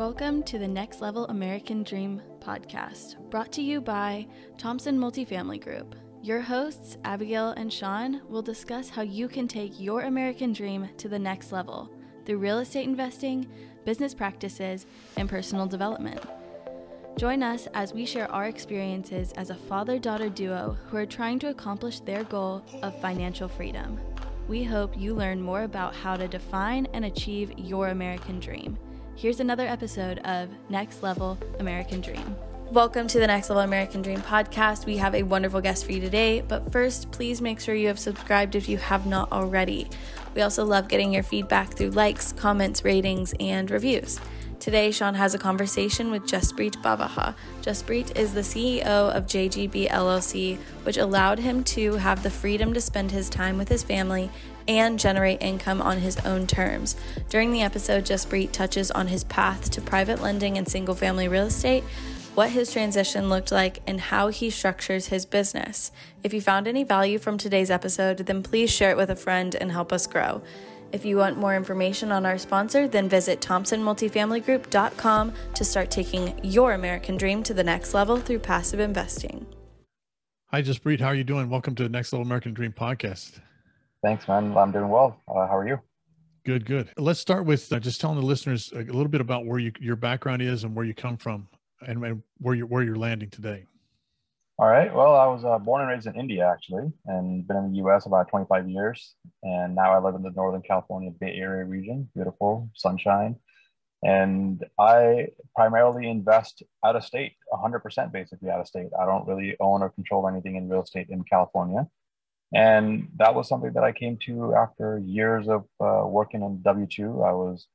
Welcome to the Next Level American Dream podcast, brought to you by Thompson Multifamily Group. Your hosts, Abigail and Sean, will discuss how you can take your American dream to the next level through real estate investing, business practices, and personal development. Join us as we share our experiences as a father daughter duo who are trying to accomplish their goal of financial freedom. We hope you learn more about how to define and achieve your American dream. Here's another episode of Next Level American Dream. Welcome to the Next Level American Dream podcast. We have a wonderful guest for you today, but first, please make sure you have subscribed if you have not already. We also love getting your feedback through likes, comments, ratings, and reviews. Today, Sean has a conversation with Jaspreet Bawa. Jaspreet is the CEO of JGB LLC, which allowed him to have the freedom to spend his time with his family and generate income on his own terms. During the episode, Jaspreet touches on his path to private lending and single family real estate, what his transition looked like, and how he structures his business. If you found any value from today's episode, then please share it with a friend and help us grow. If you want more information on our sponsor, then visit thompsonmultifamilygroup.com to start taking your American dream to the next level through passive investing. Hi, Jaspreet. How are you doing? Welcome to the Next Level American Dream podcast. Thanks, man. I'm doing well. Uh, how are you? Good, good. Let's start with uh, just telling the listeners a little bit about where you, your background is and where you come from and, and where you're where you're landing today. All right. Well, I was uh, born and raised in India actually, and been in the U.S. about 25 years, and now I live in the Northern California Bay Area region. Beautiful sunshine, and I primarily invest out of state, 100% basically out of state. I don't really own or control anything in real estate in California, and that was something that I came to after years of uh, working in W2. I was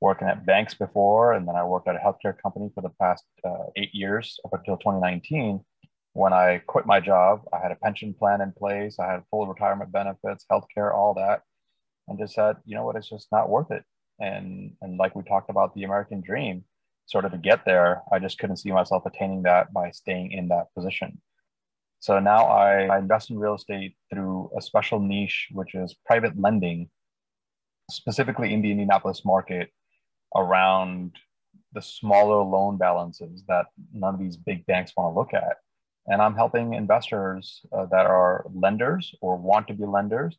working at banks before, and then I worked at a healthcare company for the past uh, eight years up until 2019 when I quit my job, I had a pension plan in place, I had full retirement benefits, healthcare, all that, and just said, you know what, it's just not worth it. And and like we talked about the American dream, sort of to get there, I just couldn't see myself attaining that by staying in that position. So now I, I invest in real estate through a special niche, which is private lending, specifically in the Indianapolis market around the smaller loan balances that none of these big banks want to look at and I'm helping investors uh, that are lenders or want to be lenders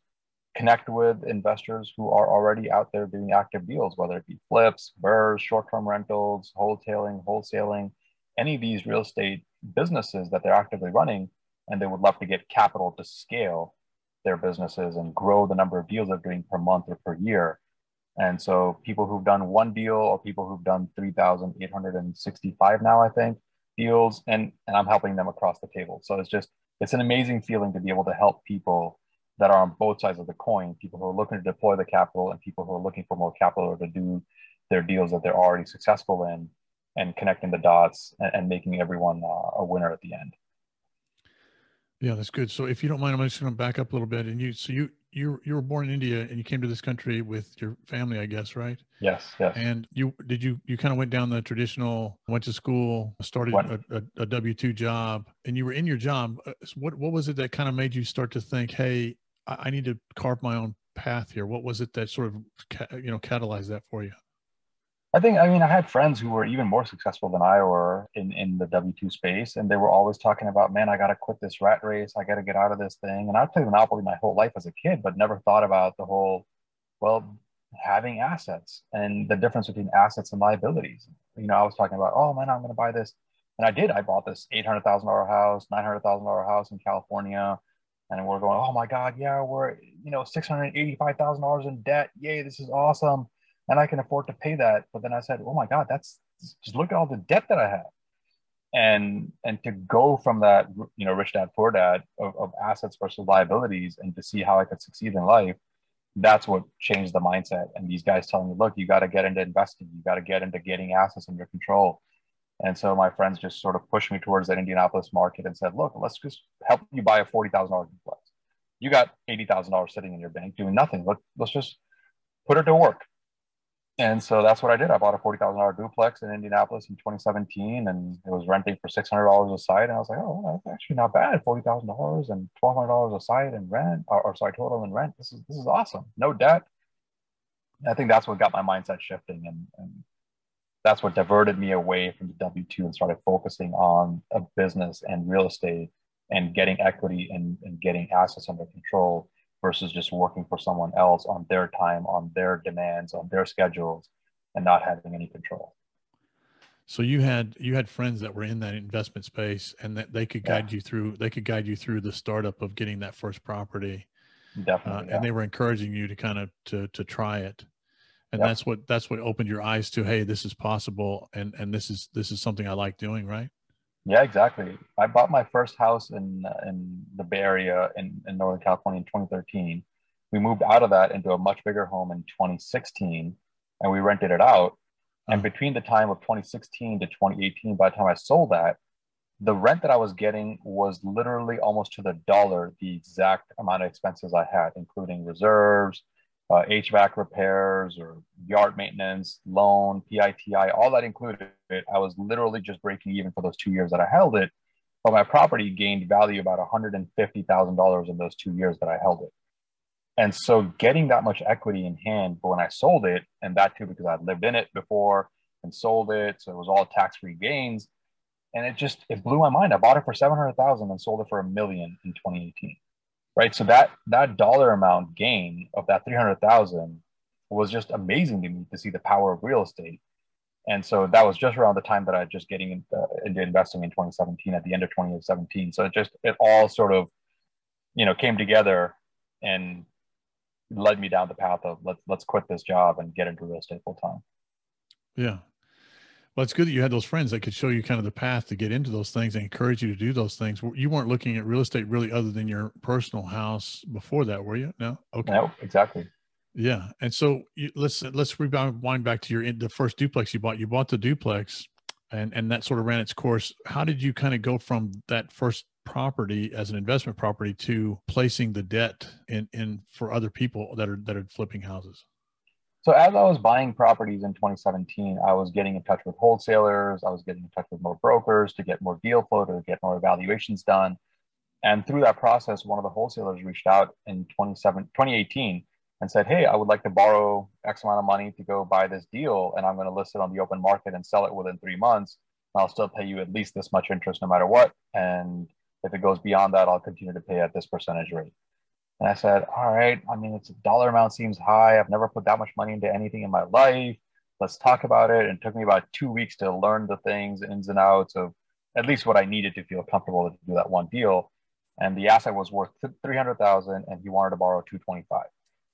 connect with investors who are already out there doing active deals, whether it be flips, BRRRRs, short-term rentals, wholesaling, wholesaling, any of these real estate businesses that they're actively running, and they would love to get capital to scale their businesses and grow the number of deals they're doing per month or per year. And so people who've done one deal or people who've done 3,865 now, I think, deals and and i'm helping them across the table. So it's just it's an amazing feeling to be able to help people that are on both sides of the coin people who are looking to deploy the capital and people who are looking for more capital to do their deals that they're already successful in and connecting the dots and, and making everyone uh, a winner at the end. Yeah that's good. So if you don't mind i'm just going to back up a little bit and you so you you you were born in India and you came to this country with your family, I guess, right? Yes, yes. And you did you you kind of went down the traditional, went to school, started a, a, a W two job, and you were in your job. Uh, what what was it that kind of made you start to think, hey, I, I need to carve my own path here? What was it that sort of you know catalyzed that for you? I think, I mean, I had friends who were even more successful than I were in, in the W 2 space. And they were always talking about, man, I got to quit this rat race. I got to get out of this thing. And I played Monopoly my whole life as a kid, but never thought about the whole, well, having assets and the difference between assets and liabilities. You know, I was talking about, oh man, I'm going to buy this. And I did. I bought this $800,000 house, $900,000 house in California. And we're going, oh my God, yeah, we're, you know, $685,000 in debt. Yay, this is awesome and I can afford to pay that. But then I said, oh my God, that's just look at all the debt that I have. And and to go from that, you know, rich dad, poor dad of, of assets versus liabilities and to see how I could succeed in life, that's what changed the mindset. And these guys telling me, look, you got to get into investing, you got to get into getting assets under control. And so my friends just sort of pushed me towards that Indianapolis market and said, look, let's just help you buy a $40,000 duplex. You got $80,000 sitting in your bank doing nothing. Let, let's just put it to work and so that's what I did. I bought a forty thousand dollar duplex in Indianapolis in 2017, and it was renting for six hundred dollars a site. And I was like, oh, that's actually not bad. Forty thousand dollars and twelve hundred dollars a site and rent, or, or, sorry, total and rent. This is this is awesome. No debt. I think that's what got my mindset shifting, and, and that's what diverted me away from the W 2 and started focusing on a business and real estate and getting equity and, and getting assets under control versus just working for someone else on their time, on their demands, on their schedules, and not having any control. So you had you had friends that were in that investment space, and that they could guide yeah. you through. They could guide you through the startup of getting that first property. Definitely, uh, yeah. and they were encouraging you to kind of to to try it and that's what that's what opened your eyes to hey this is possible and and this is this is something i like doing right yeah exactly. I bought my first house in in the bay area in, in northern california in 2013 we moved out of that into a much bigger home in 2016 and we rented it out. And uh-huh. between the time of 2016 to 2018 by the time i sold that the rent that i was getting was literally almost to the dollar the exact amount of expenses i had including reserves uh, HVAC repairs or yard maintenance, loan, PITI, all that included. It, I was literally just breaking even for those two years that I held it. But my property gained value about $150,000 in those two years that I held it. And so getting that much equity in hand when I sold it, and that too because I'd lived in it before and sold it, so it was all tax-free gains. And it just it blew my mind. I bought it for 700,000 and sold it for a million in 2018 right? So that that dollar amount gain of that three hundred thousand was just amazing to me to see the power of real estate. And so that was just around the time that I was just getting into, uh, into investing in 2017 at the end of 2017. So it just it all sort of, you know, came together and led me down the path of let's let's quit this job and get into real estate full time. Yeah, well, it's good that you had those friends that could show you kind of the path to get into those things and encourage you to do those things. You weren't looking at real estate really other than your personal house before that, were you? No. Okay. No, exactly. Yeah, and so you, let's let's rewind back to your the first duplex you bought. You bought the duplex, and and that sort of ran its course. How did you kind of go from that first property as an investment property to placing the debt in in for other people that are that are flipping houses? So as I was buying properties in 2017, I was getting in touch with wholesalers. I was getting in touch with more brokers to get more deal flow, to get more evaluations done. And through that process, one of the wholesalers reached out in 2018 and said, Hey, I would like to borrow X amount of money to go buy this deal. And I'm going to list it on the open market and sell it within three months. I'll still pay you at least this much interest no matter what. And if it goes beyond that, I'll continue to pay at this percentage rate. And I said, all right, I mean, it's a dollar amount seems high. I've never put that much money into anything in my life. Let's talk about it. And it took me about two weeks to learn the things, ins and outs of at least what I needed to feel comfortable to do that one deal. And the asset was worth 300,000 and he wanted to borrow 225.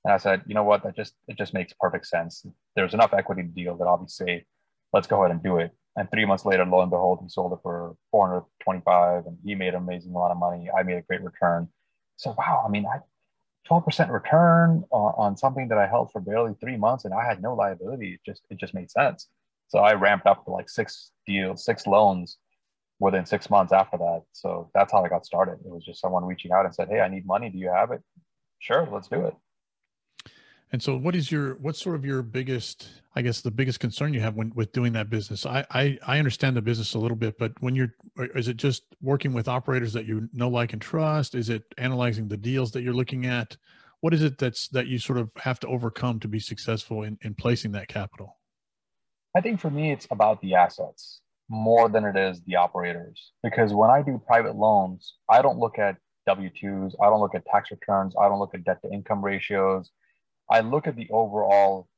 And I said, you know what, that just, it just makes perfect sense. There's enough equity to deal that safe. Let's go ahead and do it. And three months later, lo and behold, he sold it for 425 and he made an amazing amount of money. I made a great return. So, wow, I mean, I, 12% return on, on something that I held for barely three months and I had no liability. It just, it just made sense. So I ramped up to like six deals, six loans within six months after that. So that's how I got started. It was just someone reaching out and said, Hey, I need money. Do you have it? Sure, let's do it. And so what is your what's sort of your biggest I guess the biggest concern you have when with doing that business? I I, I understand the business a little bit, but when you're uh, is it just working with operators that you know like and trust? Is it analyzing the deals that you're looking at? What is it that's that you sort of have to overcome to be successful in, in placing that capital? I think for me it's about the assets more than it is the operators. Because when I do private loans, I don't look at W2s, I don't look at tax returns, I don't look at debt to income ratios. I look at the overall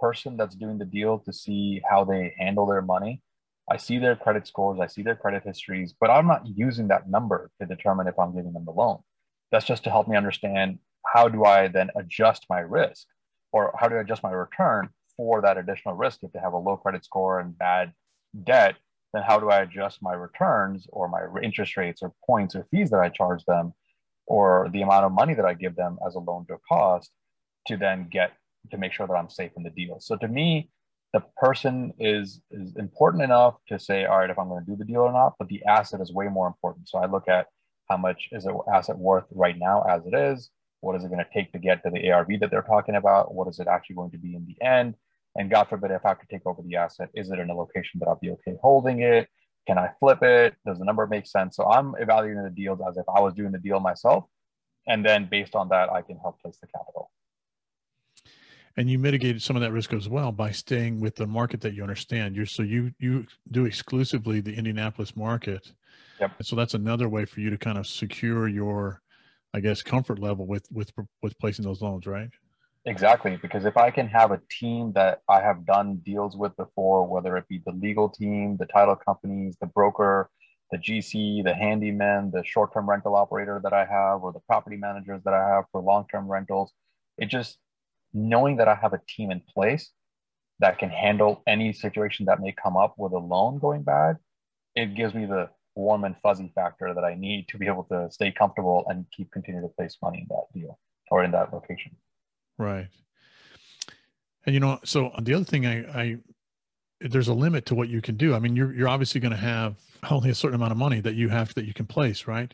person that's doing the deal to see how they handle their money. I see their credit scores, I see their credit histories, but I'm not using that number to determine if I'm giving them the loan. That's just to help me understand how do I then adjust my risk or how do I adjust my return for that additional risk if they have a low credit score and bad debt then how do I adjust my returns or my interest rates or points or fees that I charge them or the amount of money that I give them as a loan to a cost to then get to make sure that I'm safe in the deal. So to me, the person is is important enough to say, all right, if I'm going to do the deal or not, but the asset is way more important. So I look at how much is an asset worth right now as it is. What is it going to take to get to the ARV that they're talking about? What is it actually going to be in the end? And God forbid, if I have to take over the asset, is it in a location that I'll be okay holding it? Can I flip it? Does the number make sense? So I'm evaluating the deals as if I was doing the deal myself. And then based on that, I can help place the capital. And you mitigated some of that risk as well by staying with the market that you understand. You're so you you do exclusively the Indianapolis market. Yep. so that's another way for you to kind of secure your, I guess, comfort level with with with placing those loans, right? Exactly, because if I can have a team that I have done deals with before, whether it be the legal team, the title companies, the broker, the GC, the handyman, the short term rental operator that I have, or the property managers that I have for long term rentals, it just knowing that I have a team in place that can handle any situation that may come up with a loan going bad, it gives me the warm and fuzzy factor that I need to be able to stay comfortable and keep continuing to place money in that deal or in that location. Right. And you know, so the other thing I, I there's a limit to what you can do. I mean, you're you're obviously going to have only a certain amount of money that you have that you can place, right?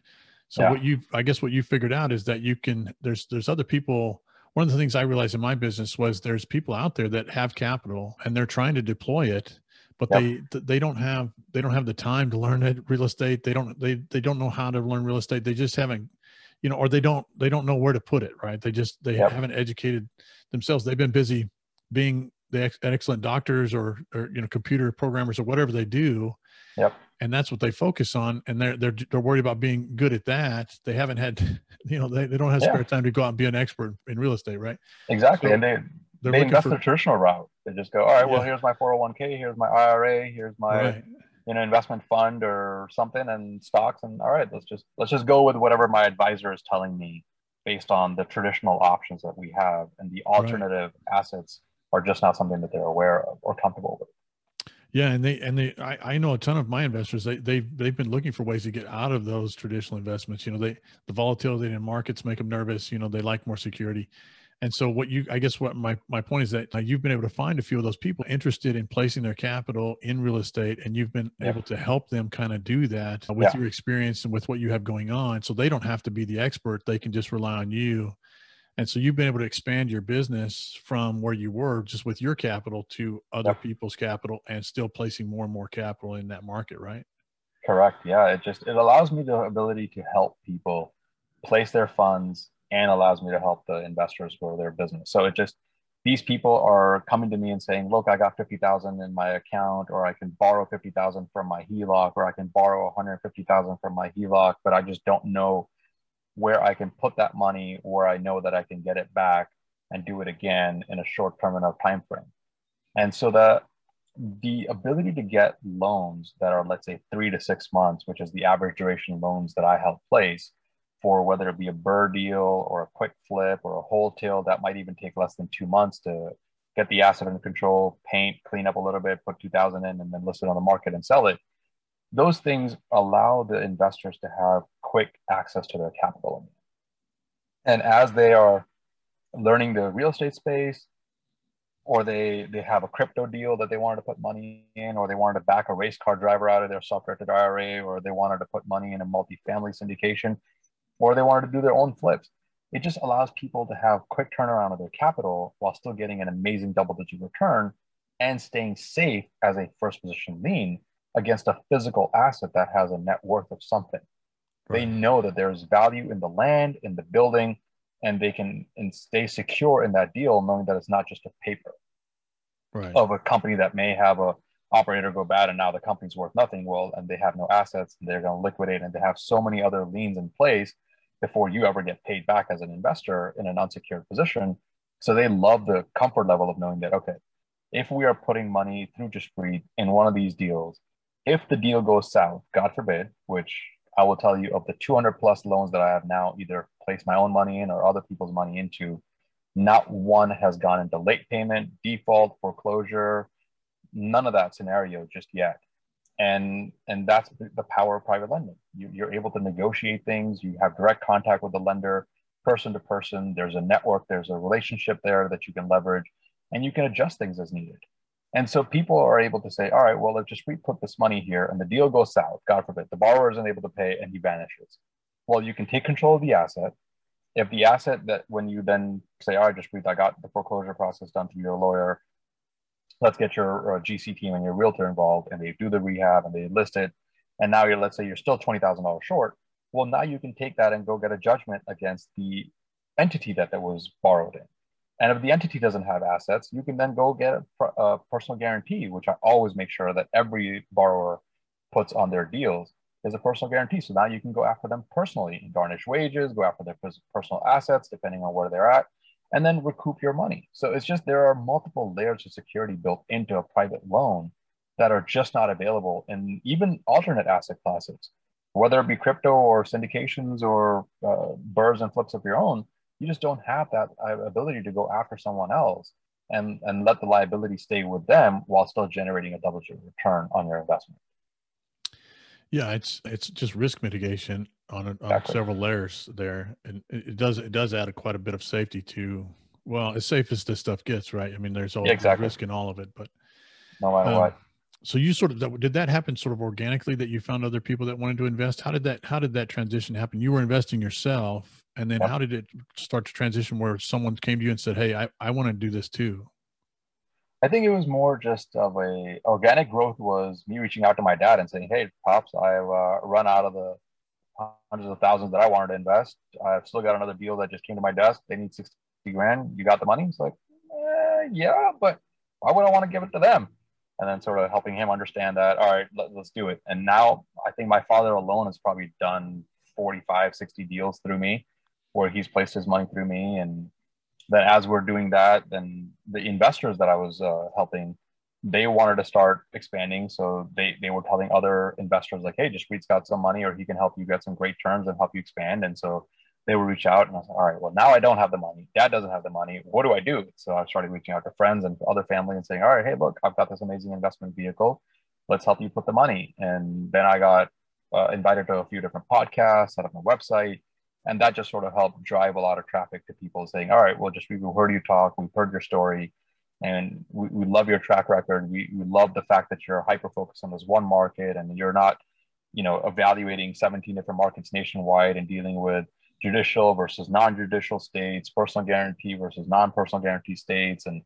So yeah. what you I guess what you figured out is that you can there's there's other people one of the things I realized in my business was there's people out there that have capital and they're trying to deploy it, but yep. they they don't have they don't have the time to learn it, real estate. They don't they they don't know how to learn real estate. They just haven't, you know, or they don't they don't know where to put it. Right? They just they yep. haven't educated themselves. They've been busy being the ex- excellent doctors or or you know computer programmers or whatever they do. Yep and that's what they focus on and they're they're they're worried about being good at that they haven't had you know they, they don't have yeah. spare time to go out and be an expert in real estate right exactly so and they they invest for, the traditional route they just go all right well here's my 401k here's my ira here's my right. you know investment fund or something and stocks and all right let's just let's just go with whatever my advisor is telling me based on the traditional options that we have and the alternative right. assets are just not something that they're aware of or comfortable with yeah, and they and they I, I know a ton of my investors they they've they've been looking for ways to get out of those traditional investments. You know, they the volatility in markets make them nervous. You know, they like more security. And so what you I guess what my my point is that uh, you've been able to find a few of those people interested in placing their capital in real estate and you've been yeah. able to help them kind of do that with yeah. your experience and with what you have going on so they don't have to be the expert, they can just rely on you and so you've been able to expand your business from where you were just with your capital to other yep. people's capital and still placing more and more capital in that market, right? Correct. Yeah. It just it allows me the ability to help people place their funds and allows me to help the investors grow their business. So it just these people are coming to me and saying, look, I got 50,000 in my account, or I can borrow 50,000 from my HELOC, or I can borrow 150,000 from my HELOC, but I just don't know where I can put that money where I know that I can get it back and do it again in a short term enough time frame. And so the the ability to get loans that are let's say three to six months, which is the average duration loans that I help place for whether it be a BRRRR deal or a quick flip or a whole wholesale that might even take less than two months to get the asset under control, paint, clean up a little bit, put 2000 in and then list it on the market and sell it those things allow the investors to have quick access to their capital. And as they are learning the real estate space, or they they have a crypto deal that they wanted to put money in, or they wanted to back a race car driver out of their self-directed IRA, or they wanted to put money in a multi-family syndication, or they wanted to do their own flips. It just allows people to have quick turnaround of their capital while still getting an amazing double-digit return and staying safe as a first position lien against a physical asset that has a net worth of something. Right. They know that there's value in the land, in the building, and they can and stay secure in that deal, knowing that it's not just a paper right. of a company that may have a operator go bad and now the company's worth nothing. Well, and they have no assets and they're going to liquidate and they have so many other liens in place before you ever get paid back as an investor in an unsecured position. So they love the comfort level of knowing that, okay, if we are putting money through Jaspreet in one of these deals, if the deal goes south, God forbid, which I will tell you of the 200 plus loans that I have now either placed my own money in or other people's money into, not one has gone into late payment, default, foreclosure, none of that scenario just yet. And and that's the power of private lending. You, you're able to negotiate things. You have direct contact with the lender, person to person. There's a network. There's a relationship there that you can leverage, and you can adjust things as needed. And so people are able to say, all right, well, let's just put this money here and the deal goes south, God forbid, the borrower isn't able to pay and he vanishes. Well, you can take control of the asset. If the asset that when you then say, all right, Jaspreet, I got the foreclosure process done through your lawyer, let's get your uh, GC team and your realtor involved and they do the rehab and they list it. And now you're, let's say you're still $20,000 short. Well, now you can take that and go get a judgment against the entity that that was borrowed in And if the entity doesn't have assets, you can then go get a, a personal guarantee, which I always make sure that every borrower puts on their deals is a personal guarantee. So now you can go after them personally, and garnish wages, go after their personal assets, depending on where they're at, and then recoup your money. So it's just there are multiple layers of security built into a private loan that are just not available in even alternate asset classes, whether it be crypto or syndications or uh, BRRRRs and flips of your own. You just don't have that uh, ability to go after someone else and, and let the liability stay with them while still generating a double return on your investment. Yeah, it's it's just risk mitigation on, a, on exactly. several layers there, and it does it does add a, quite a bit of safety to well, as safe as this stuff gets, right? I mean, there's always yeah, exactly. risk in all of it, but no matter um, what. So you sort of did that happen sort of organically that you found other people that wanted to invest? How did that how did that transition happen? You were investing yourself, and then how did it start to transition where someone came to you and said, "Hey, I I want to do this too." I think it was more just of a organic growth was me reaching out to my dad and saying, "Hey, pops, I've uh, run out of the hundreds of thousands that I wanted to invest. I've still got another deal that just came to my desk. They need sixty grand. You got the money?" It's like, eh, "Yeah, but why would I want to give it to them?" And then sort of helping him understand that. All right, let, let's do it. And now I think my father alone has probably done 45, 60 deals through me, where he's placed his money through me and then as we're doing that, then the investors that I was uh, helping, they wanted to start expanding. So they, they were telling other investors like, hey, Jaspreet's got some money or he can help you get some great terms and help you expand. And so they would reach out and I was like, all right, well, now I don't have the money. Dad doesn't have the money. What do I do? So I started reaching out to friends and other family and saying, all right, hey, look, I've got this amazing investment vehicle. Let's help you put the money. And then I got uh, invited to a few different podcasts, set up my website, and that just sort of helped drive a lot of traffic to people saying all right well just we've heard you talk we've heard your story and we, we love your track record. We, we love the fact that you're hyper focused on this one market and you're not you know evaluating 17 different markets nationwide and dealing with judicial versus non-judicial states personal guarantee versus non-personal guarantee states and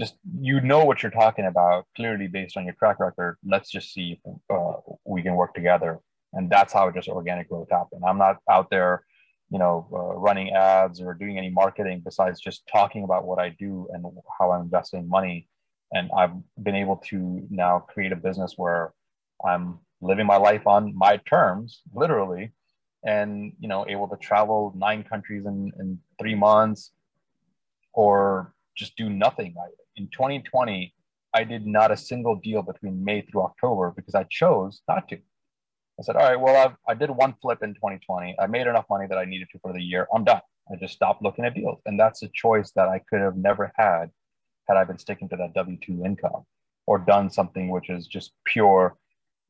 just you know what you're talking about clearly based on your track record. Let's just see if uh, we can work together. And that's how just organic growth happened. I'm not out there you know, uh, running ads or doing any marketing besides just talking about what I do and how I'm investing money. And I've been able to now create a business where I'm living my life on my terms, literally, and you know, able to travel nine countries in, in three months or just do nothing. In 2020, I did not a single deal between May through October because I chose not to. I said, all right, well, I've, I did one flip in 2020. I made enough money that I needed to for the year. I'm done. I just stopped looking at deals. And that's a choice that I could have never had had I been sticking to that W 2 income or done something which is just pure,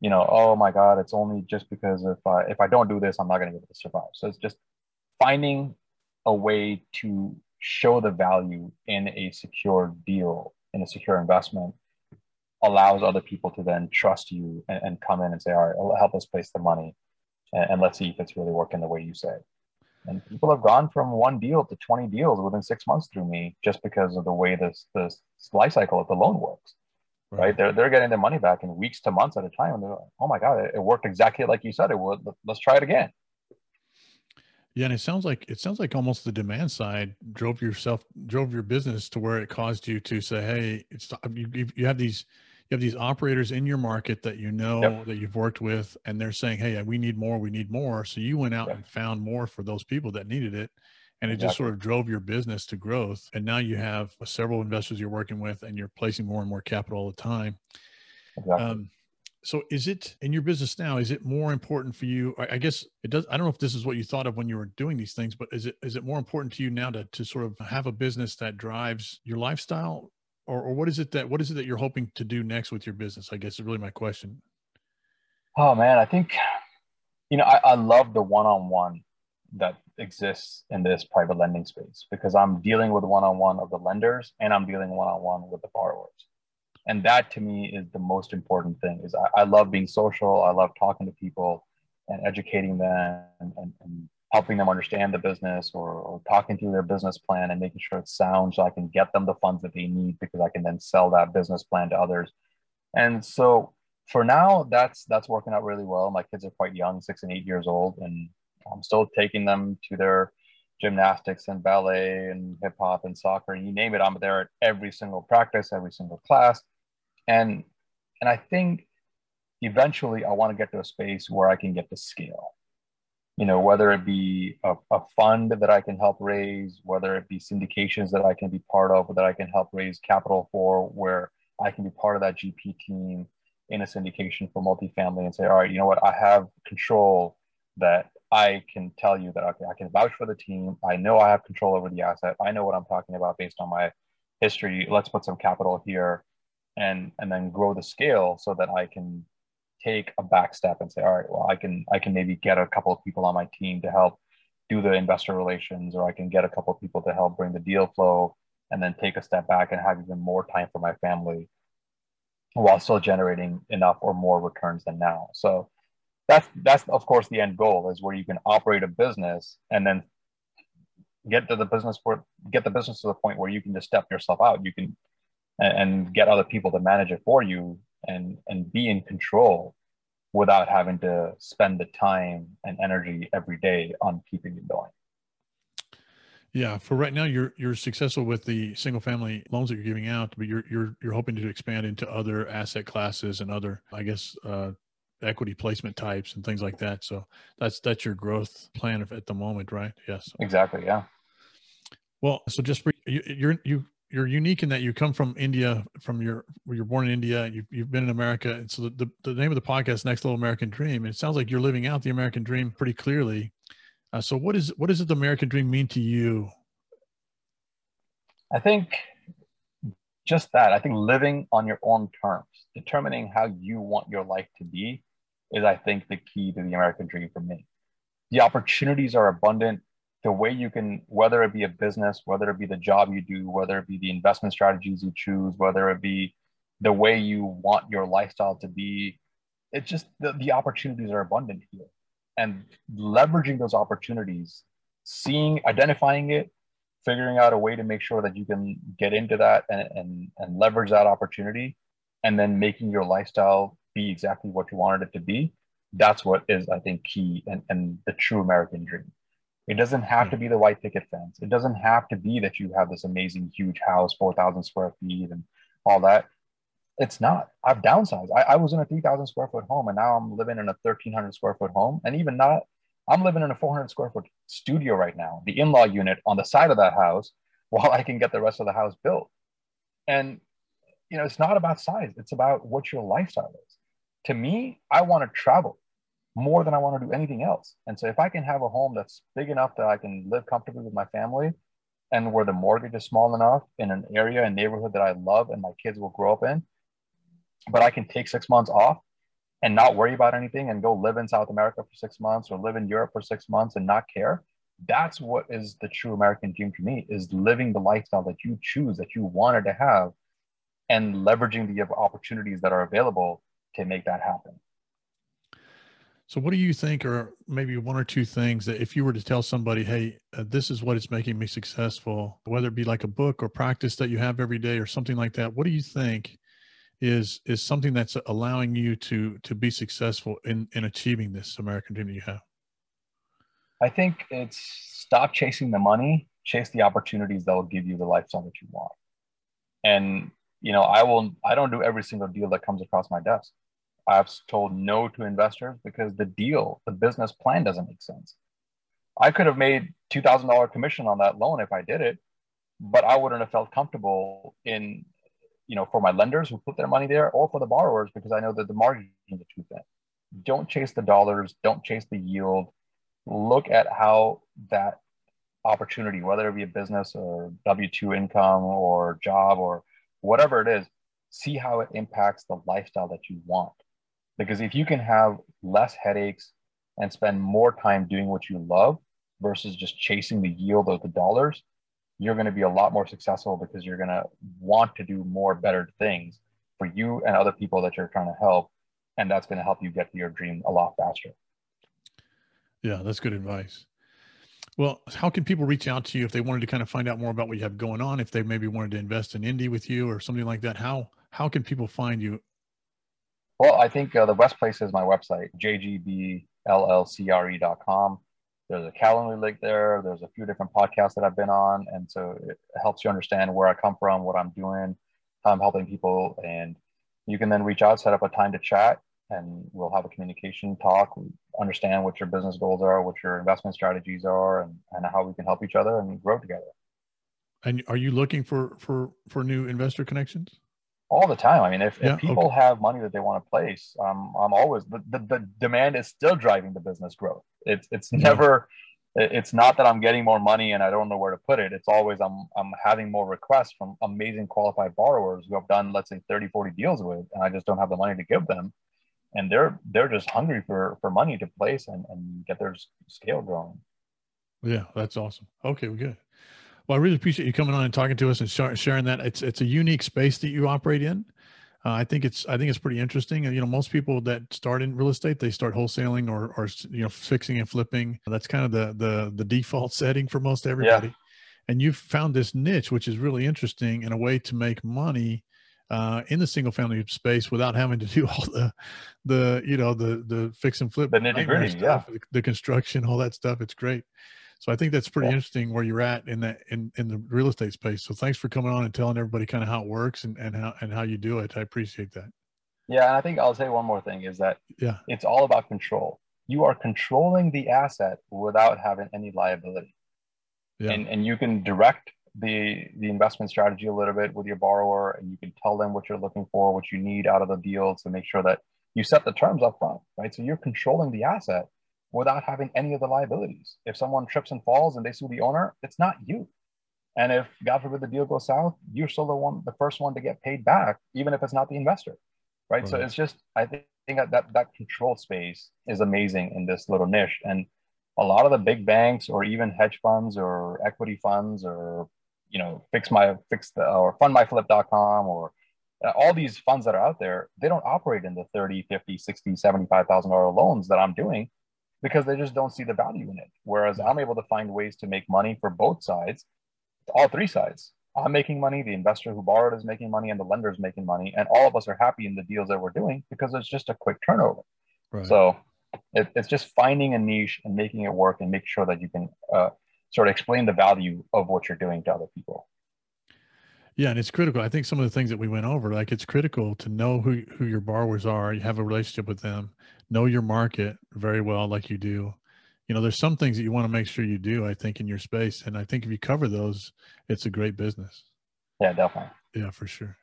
you know, oh my God, it's only just because if I, if I don't do this, I'm not going to be able to survive. So it's just finding a way to show the value in a secure deal, in a secure investment allows other people to then trust you and, and come in and say, all right, help us place the money and, and, let's see if it's really working the way you say. And people have gone from one deal to 20 deals within six months through me just because of the way this, this life cycle of the loan works. Right. right. They're, they're getting their money back in weeks to months at a time. And they're like, oh my God, it, worked exactly like you said it would. Let's try it again. Yeah, and it sounds like it sounds like almost the demand side drove yourself drove your business to where it caused you to say, "Hey, it's you, you have these you have these operators in your market that you know yep. that you've worked with and they're saying hey we need more we need more so you went out yep. and found more for those people that needed it and it exactly. just sort of drove your business to growth and now you have several investors you're working with and you're placing more and more capital all the time exactly. um, so is it in your business now is it more important for you i guess it does i don't know if this is what you thought of when you were doing these things but is it is it more important to you now to, to sort of have a business that drives your lifestyle or, or what is it that what is it that you're hoping to do next with your business? I guess is really my question. Oh man, I think you know I, I love the one-on-one that exists in this private lending space because I'm dealing with one-on-one of the lenders and I'm dealing one-on-one with the borrowers. And that to me is the most important thing is I, I love being social. I love talking to people and educating them and, and, and helping them understand the business or, or, talking through their business plan and making sure it sounds so I can get them the funds that they need because I can then sell that business plan to others. And so for now, that's that's working out really well. My kids are quite young, six and eight years old, and I'm still taking them to their gymnastics and ballet and hip hop and soccer, and you name it, I'm there at every single practice, every single class. And and I think eventually I want to get to a space where I can get to scale. You know, whether it be a, a fund that I can help raise, whether it be syndications that I can be part of, or that I can help raise capital for, where I can be part of that GP team in a syndication for multifamily and say, all right, you know what, I have control that I can tell you that okay, I can vouch for the team. I know I have control over the asset. I know what I'm talking about based on my history. Let's put some capital here and and then grow the scale so that I can take a back step and say, all right, well, I can I can maybe get a couple of people on my team to help do the investor relations, or I can get a couple of people to help bring the deal flow, and then take a step back and have even more time for my family while still generating enough or more returns than now. So that's that's of course the end goal is where you can operate a business and then get to the business for get the business to the point where you can just step yourself out you can and, and get other people to manage it for you and and be in control without having to spend the time and energy every day on keeping it going yeah, for right now, you're you're successful with the single family loans that you're giving out, but you're you're you're hoping to expand into other asset classes and other, I guess, uh, equity placement types and things like that. So that's that's your growth plan at the moment, right? Yes. Exactly. Yeah. Well, so just you, you're you you're unique in that you come from India, from your you're born in India. You've you've been in America, and so the, the, the name of the podcast, Next Level American Dream. It sounds like you're living out the American dream pretty clearly. Uh, so what is what does the American dream mean to you? I think just that. I think living on your own terms, determining how you want your life to be, is I think the key to the American dream for me. The opportunities are abundant. The way you can, whether it be a business, whether it be the job you do, whether it be the investment strategies you choose, whether it be the way you want your lifestyle to be, it's just the, the opportunities are abundant here. And leveraging those opportunities, seeing, identifying it, figuring out a way to make sure that you can get into that and, and, and leverage that opportunity, and then making your lifestyle be exactly what you wanted it to be, that's what is, I think, key and, and the true American dream. It doesn't have to be the hmm. white picket fence. It doesn't have to be that you have this amazing, huge house, 4,000 square feet, and all that. It's not. I've downsized. I, I was in a 3,000 square foot home, and now I'm living in a 1,300 square foot home. And even not, I'm living in a 400 square foot studio right now, the in law unit on the side of that house, while I can get the rest of the house built. And, you know, it's not about size, it's about what your lifestyle is to me, I want to travel more than I want to do anything else. And so if I can have a home that's big enough that I can live comfortably with my family and where the mortgage is small enough in an area and neighborhood that I love and my kids will grow up in, but I can take six months off and not worry about anything and go live in South America for six months or live in Europe for six months and not care. That's what is the true American dream for me is living the lifestyle that you choose, that you wanted to have and leveraging the opportunities that are available to make that happen. So, what do you think are maybe one or two things that if you were to tell somebody, hey, uh, this is what is making me successful, whether it be like a book or practice that you have every day or something like that, what do you think is is something that's allowing you to to be successful in in achieving this American dream that you have? I think it's stop chasing the money, chase the opportunities that will give you the lifestyle that you want. And you know, I will I don't do every single deal that comes across my desk. I've told no to investors because the deal, the business plan doesn't make sense. I could have made $2,000 commission on that loan if I did it, but I wouldn't have felt comfortable in, you know, for my lenders who put their money there or for the borrowers because I know that the margins are too thin. Don't chase the dollars, don't chase the yield. Look at how that opportunity, whether it be a business or W 2 income or job or whatever it is, see how it impacts the lifestyle that you want. Because if you can have less headaches and spend more time doing what you love versus just chasing the yield of the dollars, you're going to be a lot more successful because you're going to want to do more better things for you and other people that you're trying to help. And that's going to help you get to your dream a lot faster. Yeah, that's good advice. Well, how can people reach out to you if they wanted to kind of find out more about what you have going on? If they maybe wanted to invest in Indy with you or something like that, how how can people find you? Well, I think uh, the best place is my website, jgbllcre.com. there's a calendar link there. There's a few different podcasts that I've been on. And so it helps you understand where I come from, what I'm doing, how I'm helping people. And you can then reach out, set up a time to chat, and we'll have a communication talk, understand what your business goals are, what your investment strategies are, and, and how we can help each other and grow together. And are you looking for for for new investor connections? All the time. I mean, if, yeah, if people okay. have money that they want to place, um, I'm always the, the, the demand is still driving the business growth. It's it's yeah. never it's not that I'm getting more money and I don't know where to put it. It's always I'm I'm having more requests from amazing qualified borrowers who have done let's say 30, 40 deals with, and I just don't have the money to give them. And they're they're just hungry for for money to place and, and get their scale growing. Yeah, that's awesome. Okay, we're good. Well, I really appreciate you coming on and talking to us and sharing that. It's it's a unique space that you operate in. Uh, I think it's I think it's pretty interesting. You know, most people that start in real estate, they start wholesaling or or you know fixing and flipping. That's kind of the the the default setting for most everybody. Yeah. And you've found this niche, which is really interesting, and a way to make money uh, in the single family space without having to do all the the you know the the fix and flip, the nitty gritty, yeah, the, the construction, all that stuff. It's great. So I think that's pretty yeah. interesting where you're at in that in, in the real estate space. So thanks for coming on and telling everybody kind of how it works and, and how and how you do it. I appreciate that. Yeah, and I think I'll say one more thing is that yeah, it's all about control. You are controlling the asset without having any liability. Yeah. And and you can direct the the investment strategy a little bit with your borrower and you can tell them what you're looking for, what you need out of the deal to make sure that you set the terms up front, right? So you're controlling the asset without having any of the liabilities. If someone trips and falls and they sue the owner, it's not you. And if God forbid the deal goes south, you're still the one, the first one to get paid back, even if it's not the investor, right? right. So it's just, I think that, that that control space is amazing in this little niche. And a lot of the big banks or even hedge funds or equity funds or, you know, fix my, fix the, or fundmyflip.com or uh, all these funds that are out there, they don't operate in the 30, 50, 60, $75,000 loans that I'm doing because they just don't see the value in it. Whereas I'm able to find ways to make money for both sides, all three sides. I'm making money, the investor who borrowed is making money, and the lender is making money. And all of us are happy in the deals that we're doing because it's just a quick turnover. Right. So it, it's just finding a niche and making it work and make sure that you can uh, sort of explain the value of what you're doing to other people. Yeah, and it's critical. I think some of the things that we went over, like it's critical to know who who your borrowers are. You have a relationship with them, know your market very well, like you do. You know, there's some things that you want to make sure you do. I think in your space, and I think if you cover those, it's a great business. Yeah, definitely. Yeah, for sure.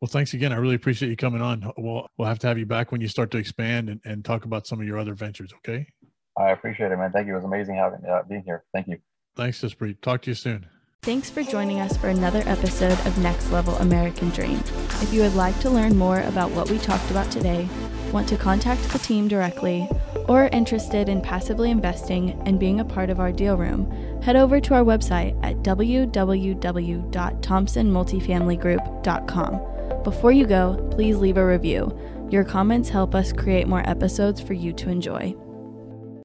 Well, thanks again. I really appreciate you coming on. We'll we'll have to have you back when you start to expand and, and talk about some of your other ventures. Okay. I appreciate it, man. Thank you. It was amazing having uh, being here. Thank you. Thanks, Jaspreet. Talk to you soon. Thanks for joining us for another episode of Next Level American Dream. If you would like to learn more about what we talked about today, want to contact the team directly, or are interested in passively investing and being a part of our deal room, head over to our website at www.thompsonmultifamilygroup.com. Before you go, please leave a review. Your comments help us create more episodes for you to enjoy.